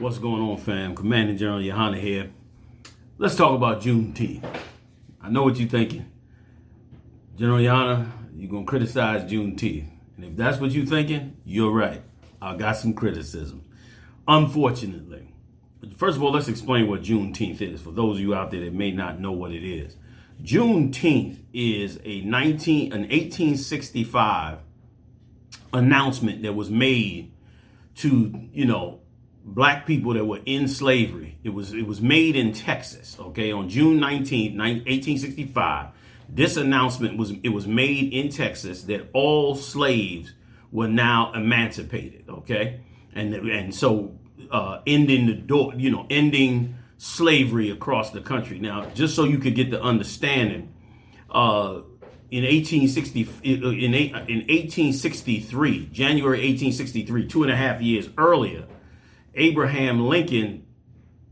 What's going on, fam? Commanding General Yahanna here. Let's talk about Juneteenth. I know what you're thinking. General Yahanna, you're going to criticize Juneteenth. And if that's what you're thinking, you're right. I got some criticism. Unfortunately, first of all, let's explain what Juneteenth is for those of you out there that may not know what it is. Juneteenth is a 19 an 1865 announcement that was made to, you know, black people that were in slavery. It was it was made in Texas, okay, on June 19th, 1865. This announcement was it was made in Texas that all slaves were now emancipated, okay? And and so uh, ending the door, you know, ending slavery across the country. Now, just so you could get the understanding, uh, in 1860 in, in 1863, January 1863, two and a half years earlier, Abraham Lincoln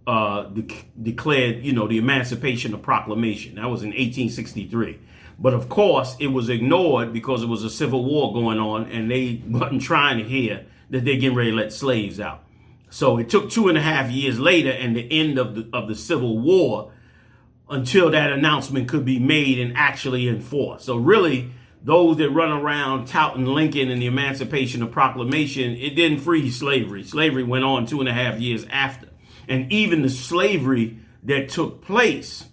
uh, de- declared, you know, the Emancipation of Proclamation. That was in 1863. But of course, it was ignored because there was a civil war going on, and they wasn't trying to hear that they're getting ready to let slaves out. So it took two and a half years later, and the end of the of the Civil War, until that announcement could be made and actually enforced. So really, those that run around touting Lincoln and the Emancipation of Proclamation, it didn't free slavery. Slavery went on two and a half years after. And even the slavery that took place,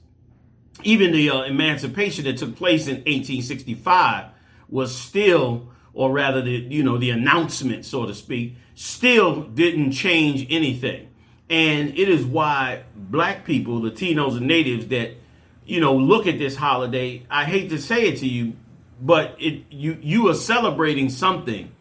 even the uh, emancipation that took place in 1865 was still, or rather the, you know, the announcement, so to speak, still didn't change anything. And it is why black people, Latinos and natives that, you know, look at this holiday, I hate to say it to you, but it you you are celebrating something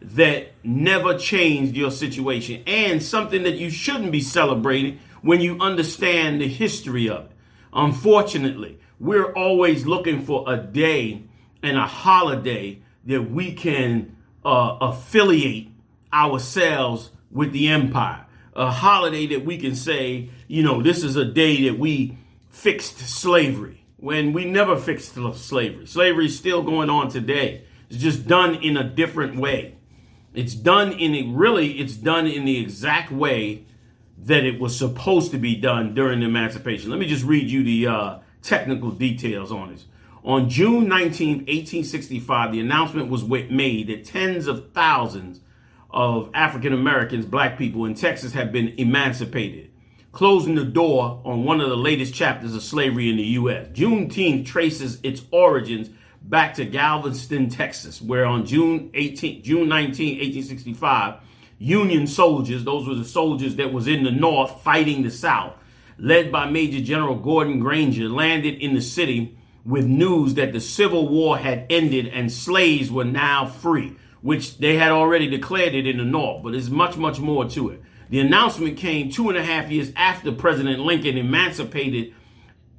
that never changed your situation and something that you shouldn't be celebrating when you understand the history of it. Unfortunately, we're always looking for a day and a holiday that we can uh, affiliate ourselves with the empire a holiday that we can say, you know, this is a day that we fixed slavery when we never fixed slavery. Slavery is still going on today. It's just done in a different way. It's done in a really, it's done in the exact way that it was supposed to be done during the emancipation. Let me just read you the uh, technical details on this. On June 19, 1865, the announcement was made that tens of thousands of African Americans, black people in Texas had been emancipated, closing the door on one of the latest chapters of slavery in the U.S. Juneteenth traces its origins back to Galveston, Texas, where on June 18, June 19, 1865, Union soldiers, those were the soldiers that was in the North fighting the South, led by Major General Gordon Granger, landed in the city with news that the Civil War had ended and slaves were now free which they had already declared it in the North, but there's much, much more to it. The announcement came two and a half years after President Lincoln emancipated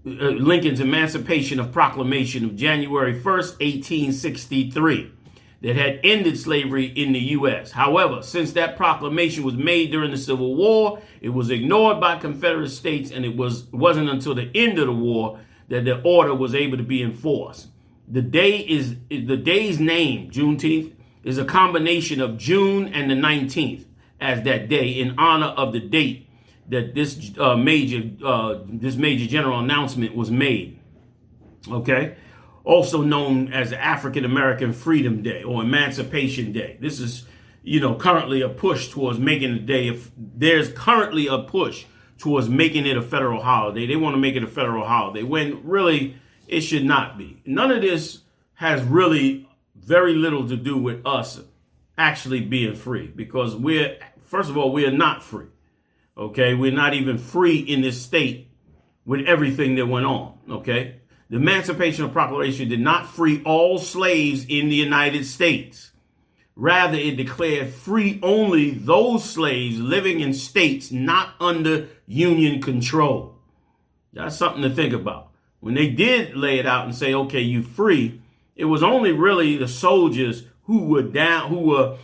uh, Lincoln's Emancipation of Proclamation of January 1st, 1863, that had ended slavery in the U.S. However, since that proclamation was made during the Civil War, it was ignored by Confederate states, and it was wasn't until the end of the war that the order was able to be enforced. The day is the day's name, Juneteenth, is a combination of June and the 19th as that day in honor of the date that this uh, major uh, this major general announcement was made. Okay, also known as African American Freedom Day or Emancipation Day. This is you know currently a push towards making the day. If there's currently a push towards making it a federal holiday, they want to make it a federal holiday when really it should not be. None of this has really very little to do with us actually being free because we're, first of all, we are not free. Okay. We're not even free in this state with everything that went on. Okay. The Emancipation Proclamation did not free all slaves in the United States. Rather, it declared free only those slaves living in states not under Union control. That's something to think about. When they did lay it out and say, okay, you free, it was only really the soldiers who were down, who were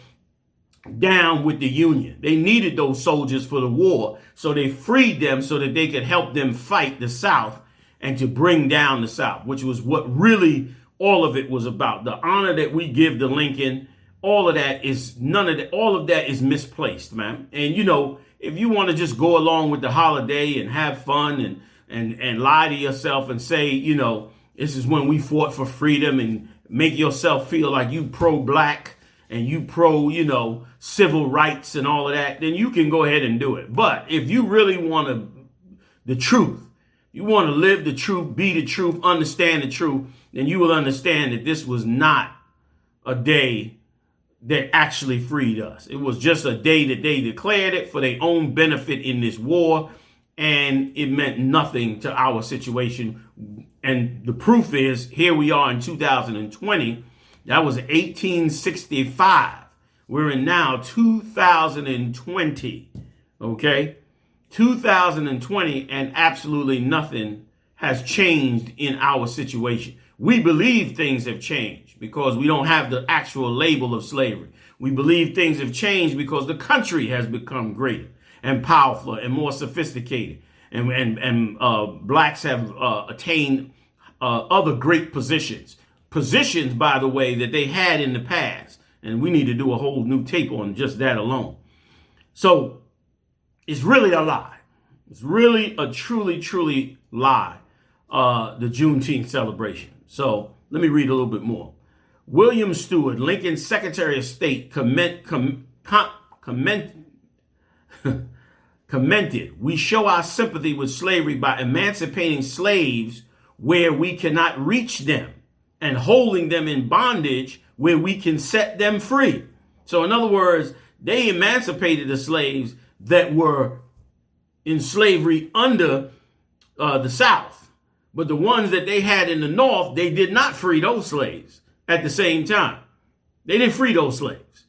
down with the Union. They needed those soldiers for the war. So they freed them so that they could help them fight the South and to bring down the South, which was what really all of it was about. The honor that we give to Lincoln all of that is none of that. All of that is misplaced, man. And you know, if you want to just go along with the holiday and have fun and and and lie to yourself and say, you know, this is when we fought for freedom and make yourself feel like you pro black and you pro, you know, civil rights and all of that, then you can go ahead and do it. But if you really want to the truth, you want to live the truth, be the truth, understand the truth, then you will understand that this was not a day that actually freed us. It was just a day that they declared it for their own benefit in this war, and it meant nothing to our situation. And the proof is here we are in 2020. That was 1865. We're in now 2020. Okay? 2020, and absolutely nothing has changed in our situation. We believe things have changed because we don't have the actual label of slavery. We believe things have changed because the country has become greater and powerful and more sophisticated. And, and, and uh, blacks have uh, attained uh, other great positions. Positions, by the way, that they had in the past. And we need to do a whole new tape on just that alone. So it's really a lie. It's really a truly, truly lie, uh, the Juneteenth celebration. So let me read a little bit more. William Stewart, Lincoln's Secretary of State, comment, com, com, comment, commented, We show our sympathy with slavery by emancipating slaves where we cannot reach them and holding them in bondage where we can set them free. So, in other words, they emancipated the slaves that were in slavery under uh, the South. But the ones that they had in the North, they did not free those slaves at the same time. They didn't free those slaves.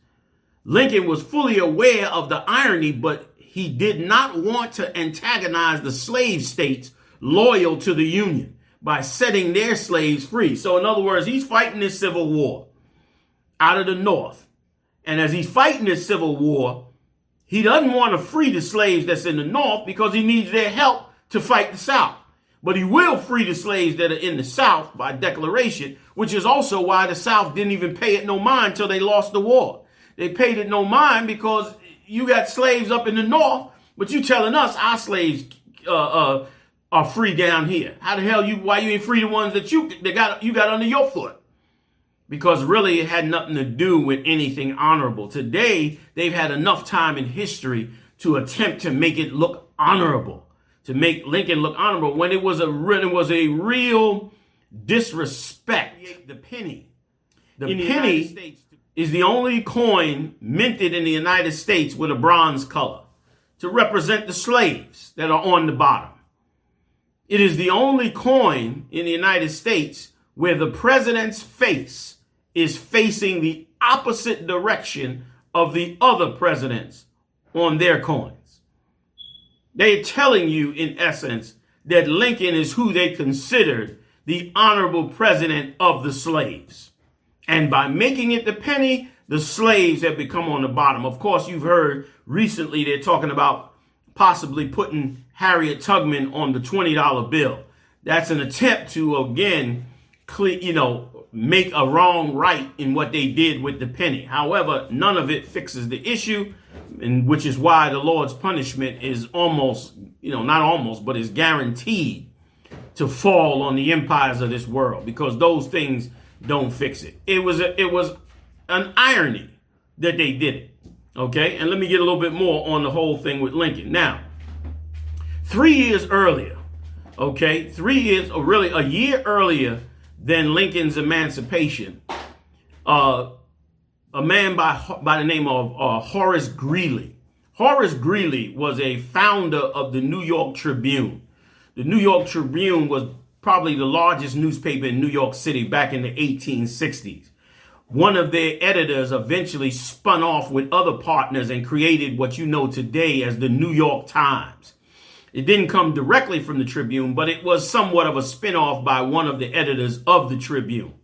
Lincoln was fully aware of the irony, but he did not want to antagonize the slave states loyal to the Union by setting their slaves free. So, in other words, he's fighting this civil war out of the North. And as he's fighting this civil war, he doesn't want to free the slaves that's in the North because he needs their help to fight the South. But he will free the slaves that are in the South by declaration, which is also why the South didn't even pay it no mind until they lost the war. They paid it no mind because you got slaves up in the North, but you telling us our slaves uh, uh, are free down here. How the hell you? Why you ain't free the ones that you that got you got under your foot? because really it had nothing to do with anything honorable. Today, they've had enough time in history to attempt to make it look honorable, to make Lincoln look honorable when it was a it was a real disrespect. The penny, the in penny the is the only coin minted in the United States with a bronze color to represent the slaves that are on the bottom. It is the only coin in the United States where the president's face is facing the opposite direction of the other presidents on their coins. They're telling you, in essence, that Lincoln is who they considered the honorable president of the slaves. And by making it the penny, the slaves have become on the bottom. Of course, you've heard recently they're talking about possibly putting Harriet Tubman on the $20 bill. That's an attempt to, again, you know, make a wrong right in what they did with the penny. However, none of it fixes the issue, and which is why the Lord's punishment is almost, you know, not almost, but is guaranteed to fall on the empires of this world because those things don't fix it. It was a, it was an irony that they did it. Okay, and let me get a little bit more on the whole thing with Lincoln. Now, three years earlier, okay, three years, or really a year earlier than Lincoln's emancipation, uh, a man by, by the name of uh, Horace Greeley. Horace Greeley was a founder of the New York Tribune. The New York Tribune was probably the largest newspaper in New York City back in the 1860s. One of their editors eventually spun off with other partners and created what you know today as the New York Times. It didn't come directly from the Tribune, but it was somewhat of a spinoff by one of the editors of the Tribune.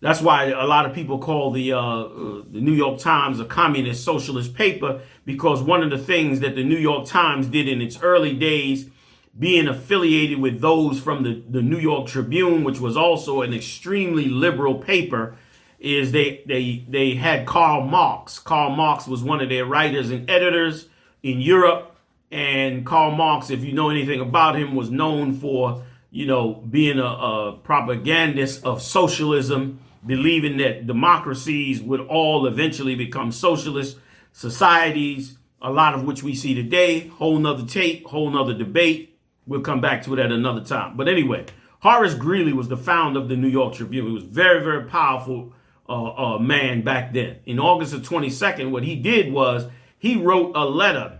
That's why a lot of people call the uh, the New York Times a communist socialist paper because one of the things that the New York Times did in its early days, being affiliated with those from the, the New York Tribune, which was also an extremely liberal paper, is they they they had Karl Marx. Karl Marx was one of their writers and editors in Europe, and Karl Marx, if you know anything about him, was known for you know being a, a propagandist of socialism, believing that democracies would all eventually become socialist societies, a lot of which we see today. Whole nother tape, whole nother debate. We'll come back to it at another time. But anyway, Horace Greeley was the founder of the New York Tribune. He was very, very powerful uh, uh, man back then. In August of 22nd, what he did was he wrote a letter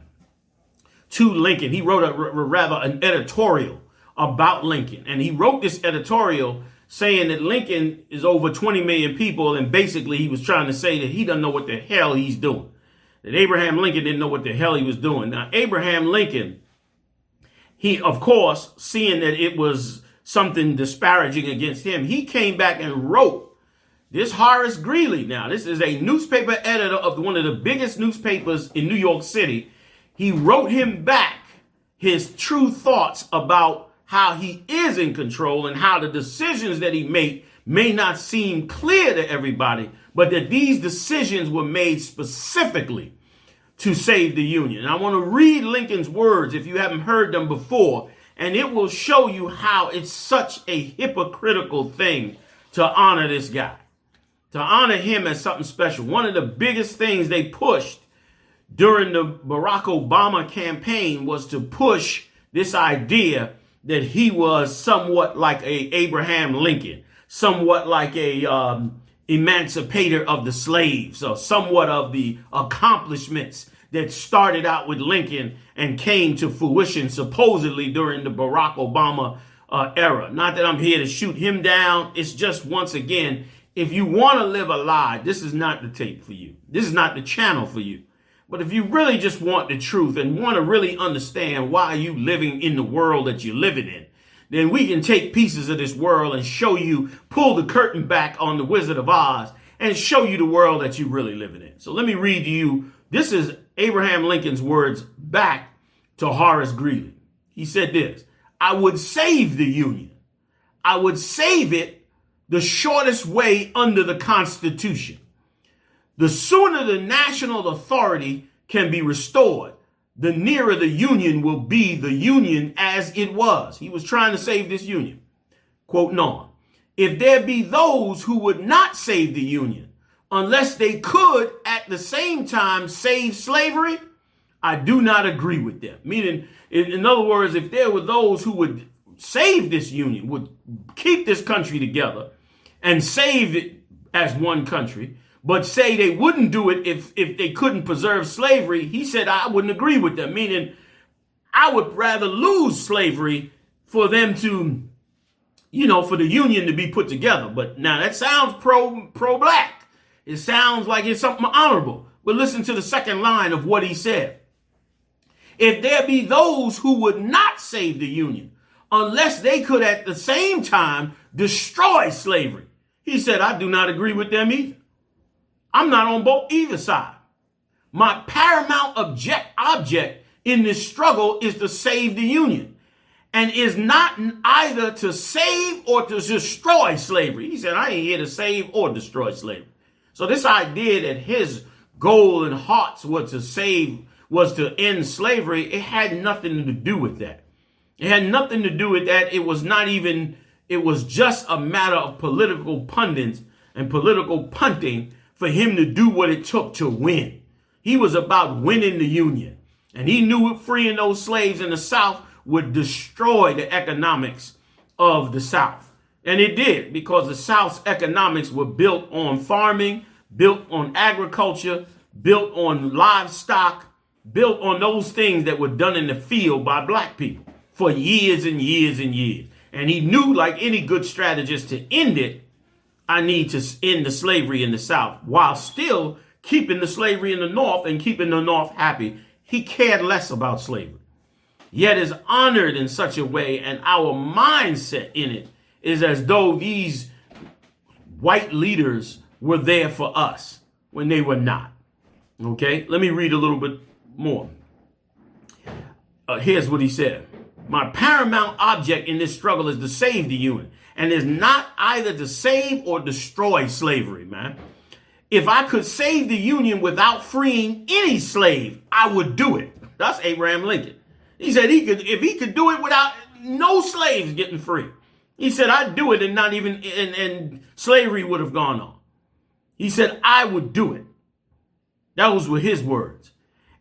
to Lincoln. He wrote a rather an editorial about Lincoln, and he wrote this editorial saying that Lincoln is over 20 million people, and basically he was trying to say that he doesn't know what the hell he's doing. That Abraham Lincoln didn't know what the hell he was doing. Now, Abraham Lincoln, he, of course, seeing that it was something disparaging against him, he came back and wrote this Horace Greeley, now, this is a newspaper editor of one of the biggest newspapers in New York City. He wrote him back his true thoughts about how he is in control and how the decisions that he made may not seem clear to everybody, but that these decisions were made specifically to save the Union. And I want to read Lincoln's words if you haven't heard them before, and it will show you how it's such a hypocritical thing to honor this guy to honor him as something special. One of the biggest things they pushed during the Barack Obama campaign was to push this idea that he was somewhat like a Abraham Lincoln, somewhat like a um, emancipator of the slaves, or somewhat of the accomplishments that started out with Lincoln and came to fruition supposedly during the Barack Obama uh, era. Not that I'm here to shoot him down. It's just once again if you want to live a lie, this is not the tape for you. This is not the channel for you. But if you really just want the truth and want to really understand why you living in the world that you're living in, then we can take pieces of this world and show you, pull the curtain back on the Wizard of Oz and show you the world that you're really living in. So let me read to you. This is Abraham Lincoln's words back to Horace Greeley. He said this, I would save the Union. I would save it the shortest way under the Constitution. The sooner the national authority can be restored, the nearer the Union will be the Union as it was. He was trying to save this Union. Quote on. If there be those who would not save the Union, unless they could at the same time save slavery, I do not agree with them. Meaning, in, in other words, if there were those who would save this Union, would keep this country together, and save it as one country, but say they wouldn't do it if, if they couldn't preserve slavery, he said, I wouldn't agree with them. Meaning, I would rather lose slavery for them to, you know, for the union to be put together. But now that sounds pro pro black. It sounds like it's something honorable. But listen to the second line of what he said. If there be those who would not save the union, unless they could at the same time destroy slavery, he said, I do not agree with them either. I'm not on both either side. My paramount object, object in this struggle is to save the Union and is not either to save or to destroy slavery. He said, I ain't here to save or destroy slavery. So this idea that his goal and hearts was to save, was to end slavery, it had nothing to do with that. It had nothing to do with that. It was not even it was just a matter of political pundits and political punting for him to do what it took to win. He was about winning the Union. And he knew freeing those slaves in the South would destroy the economics of the South. And it did because the South's economics were built on farming, built on agriculture, built on livestock, built on those things that were done in the field by black people for years and years and years. And he knew, like any good strategist, to end it, I need to end the slavery in the South while still keeping the slavery in the North and keeping the North happy. He cared less about slavery, yet is honored in such a way, and our mindset in it is as though these white leaders were there for us when they were not. Okay, let me read a little bit more. Uh, here's what he said. My paramount object in this struggle is to save the Union and is not either to save or destroy slavery, man. If I could save the Union without freeing any slave, I would do it. That's Abraham Lincoln. He said he could, if he could do it without no slaves getting free. He said, I'd do it and not even, and, and slavery would have gone on. He said, I would do it. That was with his words.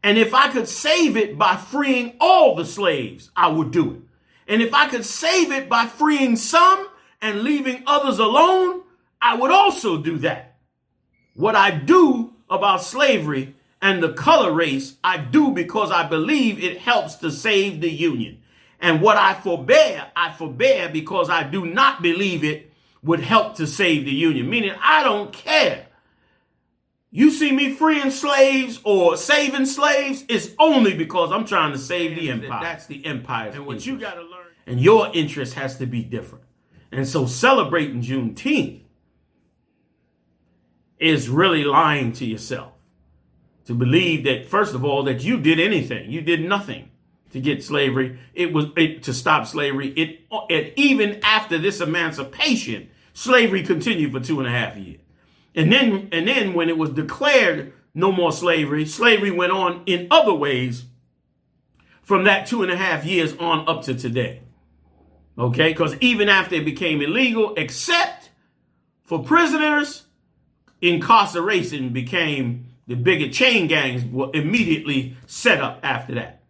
And if I could save it by freeing all the slaves, I would do it. And if I could save it by freeing some and leaving others alone, I would also do that. What I do about slavery and the color race, I do because I believe it helps to save the Union. And what I forbear, I forbear because I do not believe it would help to save the Union. Meaning, I don't care. You see me freeing slaves or saving slaves, it's only because I'm trying to save the empire. That's the empire. And what interest. you got to learn. And your interest has to be different. And so celebrating Juneteenth is really lying to yourself to believe that first of all that you did anything you did nothing to get slavery it was it, to stop slavery it, it even after this emancipation slavery continued for two and a half years and then and then when it was declared no more slavery slavery went on in other ways from that two and a half years on up to today okay because even after it became illegal except for prisoners incarceration became the bigger chain gangs were immediately set up after that.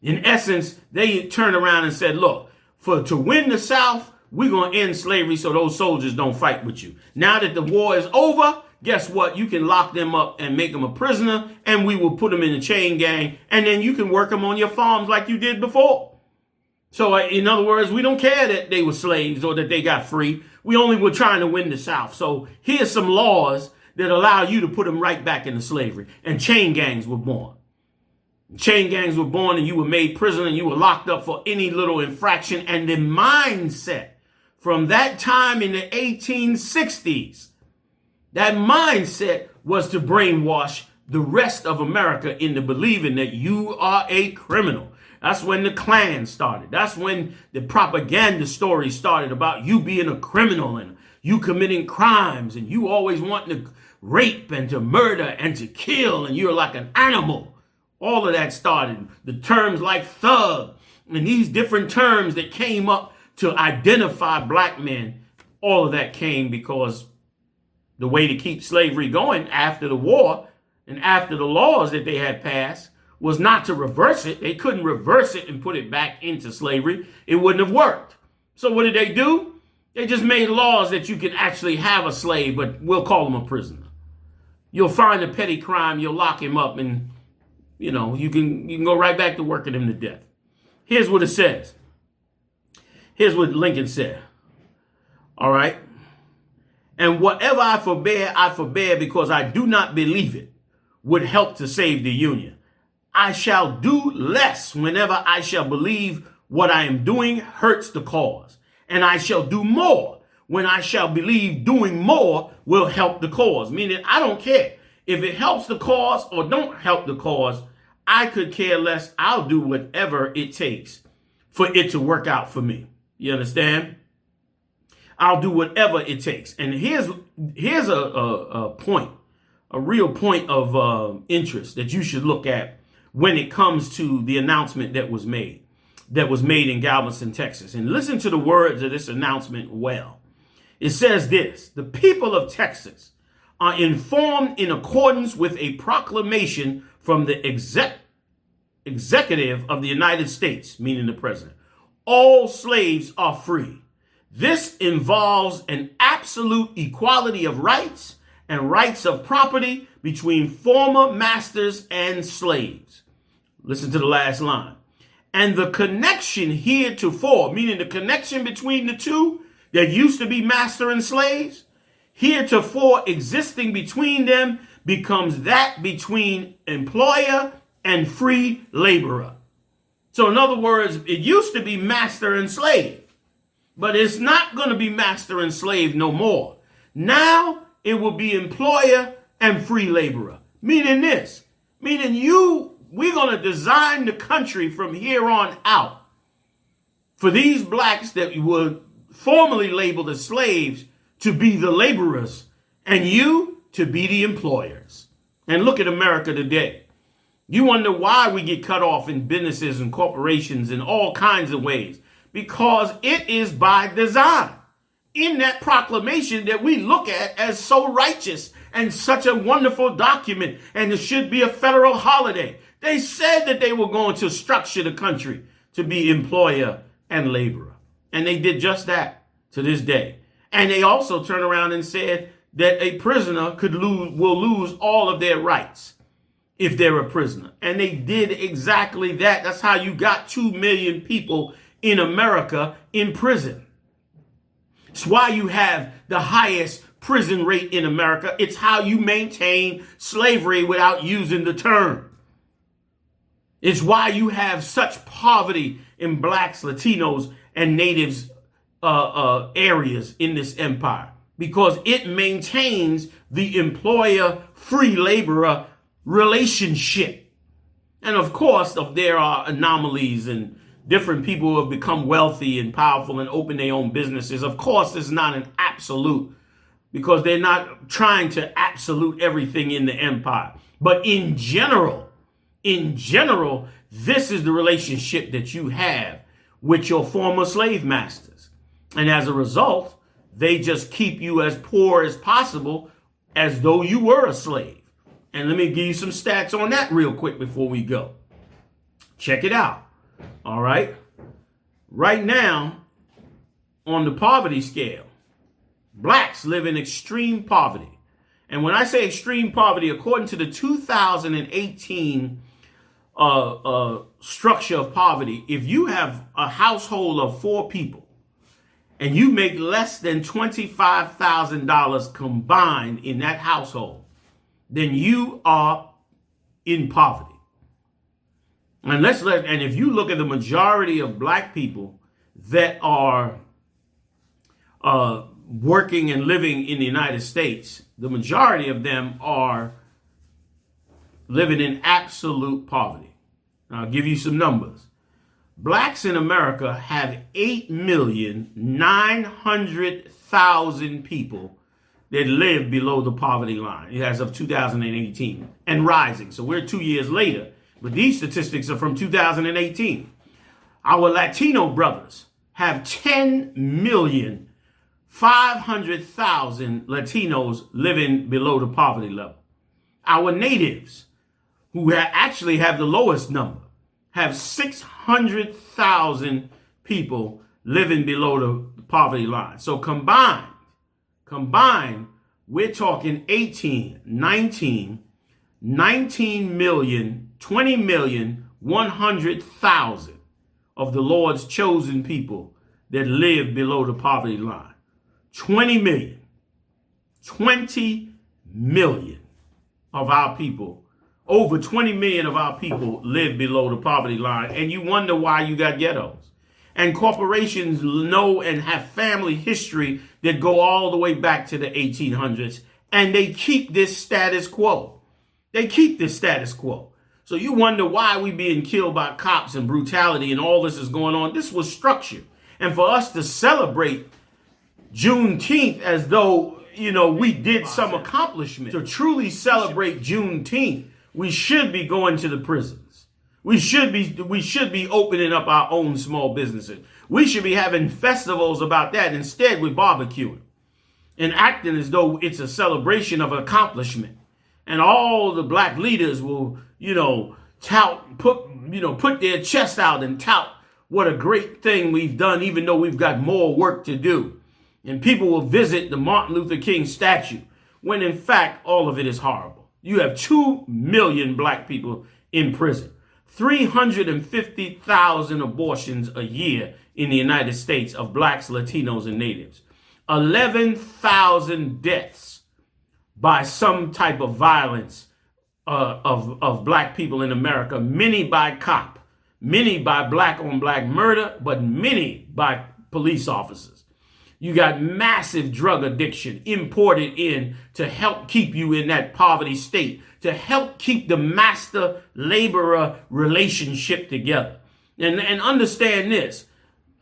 In essence, they turned around and said, look, for to win the South, we're going to end slavery so those soldiers don't fight with you. Now that the war is over, guess what? You can lock them up and make them a prisoner, and we will put them in a chain gang, and then you can work them on your farms like you did before. So, uh, in other words, we don't care that they were slaves or that they got free. We only were trying to win the South. So, here's some laws that allow you to put them right back into slavery. And chain gangs were born. Chain gangs were born and you were made prisoner and you were locked up for any little infraction. And the mindset from that time in the 1860s, that mindset was to brainwash the rest of America into believing that you are a criminal. That's when the Klan started. That's when the propaganda story started about you being a criminal and you committing crimes and you always wanting to rape and to murder and to kill, and you're like an animal. All of that started. The terms like thug and these different terms that came up to identify black men, all of that came because the way to keep slavery going after the war and after the laws that they had passed was not to reverse it. They couldn't reverse it and put it back into slavery. It wouldn't have worked. So what did they do? They just made laws that you can actually have a slave, but we'll call him a prisoner. You'll find a petty crime, you'll lock him up, and you know, you can you can go right back to working him to death. Here's what it says. Here's what Lincoln said. All right. And whatever I forbear, I forbear because I do not believe it would help to save the Union. I shall do less whenever I shall believe what I am doing hurts the cause. And I shall do more when I shall believe doing more will help the cause. Meaning, I don't care if it helps the cause or don't help the cause. I could care less. I'll do whatever it takes for it to work out for me. You understand? I'll do whatever it takes. And here's here's a, a, a point, a real point of uh, interest that you should look at when it comes to the announcement that was made, that was made in Galveston, Texas. And listen to the words of this announcement well. It says this The people of Texas are informed in accordance with a proclamation from the exec- executive of the United States, meaning the president. All slaves are free. This involves an absolute equality of rights and rights of property between former masters and slaves. Listen to the last line. And the connection heretofore, meaning the connection between the two, that used to be master and slaves, heretofore existing between them becomes that between employer and free laborer. So, in other words, it used to be master and slave, but it's not going to be master and slave no more. Now it will be employer and free laborer. Meaning this, meaning you, we're going to design the country from here on out for these blacks that were formerly labeled as slaves to be the laborers and you to be the employers. And look at America today. You wonder why we get cut off in businesses and corporations in all kinds of ways. Because it is by design in that proclamation that we look at as so righteous and such a wonderful document, and it should be a federal holiday. They said that they were going to structure the country to be employer and laborer. And they did just that to this day. And they also turned around and said that a prisoner could lose, will lose all of their rights if they're a prisoner. And they did exactly that. That's how you got 2 million people in America in prison. It's why you have the highest prison rate in America. It's how you maintain slavery without using the term. It's why you have such poverty in blacks, Latinos, and natives uh, uh, areas in this empire because it maintains the employer free laborer relationship. And of course, if there are anomalies and different people who have become wealthy and powerful and open their own businesses, of course, it's not an absolute because they're not trying to absolute everything in the empire. But in general, in general, this is the relationship that you have with your former slave masters. And as a result, they just keep you as poor as possible as though you were a slave. And let me give you some stats on that real quick before we go. Check it out. All right. Right now, on the poverty scale, blacks live in extreme poverty. And when I say extreme poverty, according to the 2018 uh, uh, structure of poverty, if you have a household of four people and you make less than $25,000 combined in that household, then you are in poverty. And let's let and if you look at the majority of black people that are uh, working and living in the United States, the majority of them are living in absolute poverty. Now, I'll give you some numbers. Blacks in America have 8,900,000 people that live below the poverty line as of 2018 and rising. So we're two years later, but these statistics are from 2018. Our Latino brothers have 10 million 500,000 Latinos living below the poverty level. Our natives who actually have the lowest number, have 600,000 people living below the poverty line. So combined, combined, we're talking 18, 19, 19 million, 20 million, 100,000 of the Lord's chosen people that live below the poverty line. 20 million. 20 million of our people over 20 million of our people live below the poverty line, and you wonder why you got ghettos. And corporations know and have family history that go all the way back to the 1800s, and they keep this status quo. They keep this status quo. So you wonder why we being killed by cops and brutality and all this is going on. This was structure. And for us to celebrate Juneteenth as though, you know, we did some accomplishment, to truly celebrate Juneteenth we should be going to the prisons. We should be we should be opening up our own small businesses. We should be having festivals about that. Instead, we're barbecuing and acting as though it's a celebration of accomplishment. And all the black leaders will, you know, tout, put, you know, put their chest out and tout what a great thing we've done, even though we've got more work to do. And people will visit the Martin Luther King statue when in fact all of it is horrible. You have 2 million black people in prison, 350,000 abortions a year in the United States of blacks, Latinos, and natives, 11,000 deaths by some type of violence uh, of, of black people in America, many by cop, many by black on black murder, but many by police officers. You got massive drug addiction imported in to help keep you in that poverty state, to help keep the master laborer relationship together. And, and understand this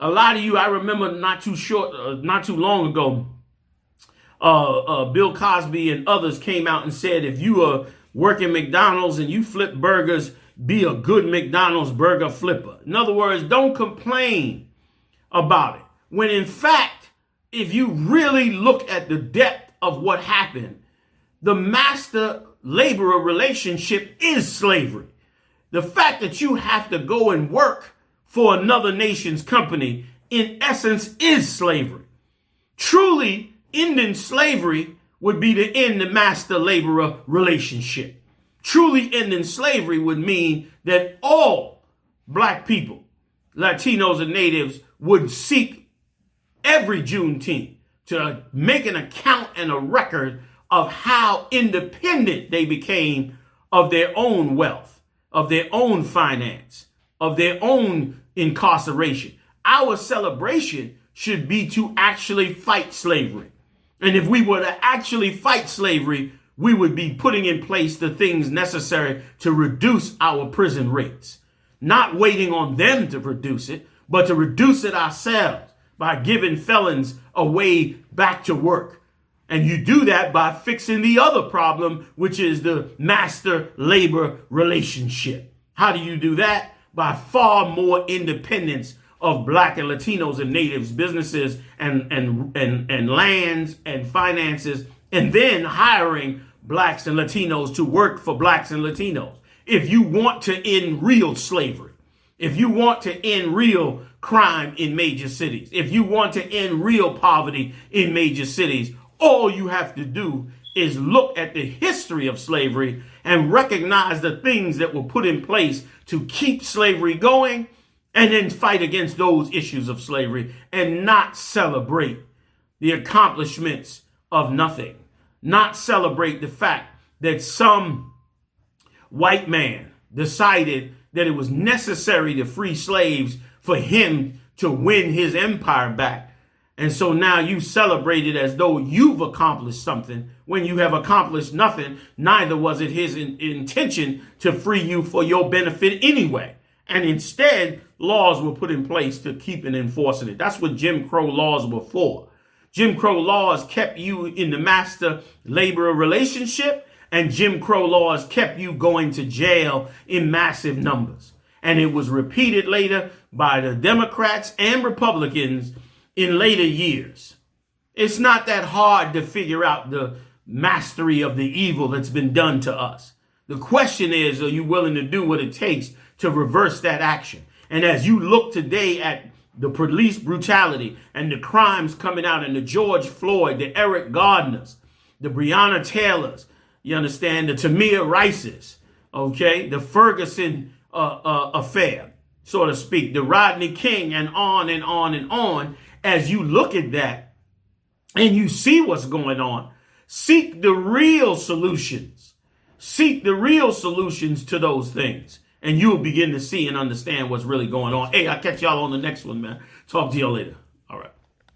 A lot of you, I remember not too short, uh, not too long ago, uh, uh, Bill Cosby and others came out and said, if you are working McDonald's and you flip burgers, be a good McDonald's burger flipper. In other words, don't complain about it. When in fact, if you really look at the depth of what happened, the master laborer relationship is slavery. The fact that you have to go and work for another nation's company, in essence, is slavery. Truly, ending slavery would be to end the master laborer relationship. Truly ending slavery would mean that all black people, Latinos and natives would seek every Juneteenth to make an account and a record of how independent they became of their own wealth, of their own finance, of their own incarceration. Our celebration should be to actually fight slavery. And if we were to actually fight slavery, we would be putting in place the things necessary to reduce our prison rates. Not waiting on them to produce it, but to reduce it ourselves by giving felons a way back to work. And you do that by fixing the other problem, which is the master labor relationship. How do you do that? By far more independence of black and Latinos and natives businesses and, and, and, and lands and finances, and then hiring blacks and Latinos to work for blacks and Latinos. If you want to end real slavery, if you want to end real crime in major cities, if you want to end real poverty in major cities, all you have to do is look at the history of slavery and recognize the things that were put in place to keep slavery going and then fight against those issues of slavery and not celebrate the accomplishments of nothing. Not celebrate the fact that some white man decided that it was necessary to free slaves for him to win his empire back. And so now you celebrate it as though you've accomplished something when you have accomplished nothing. Neither was it his in- intention to free you for your benefit anyway. And instead, laws were put in place to keep and enforcing it. That's what Jim Crow laws were for. Jim Crow laws kept you in the master laborer relationship, and Jim Crow laws kept you going to jail in massive numbers. And it was repeated later by the Democrats and Republicans in later years. It's not that hard to figure out the mastery of the evil that's been done to us. The question is, are you willing to do what it takes to reverse that action? And as you look today at the police brutality and the crimes coming out in the George Floyd, the Eric Gardners, the Breonna Taylors, you understand, the Tamir Rices, okay, the Ferguson uh, uh, affair, so to speak, the Rodney King, and on and on and on. As you look at that and you see what's going on, seek the real solutions. Seek the real solutions to those things and you'll begin to see and understand what's really going on. Hey, I'll catch y'all on the next one, man. Talk to y'all later.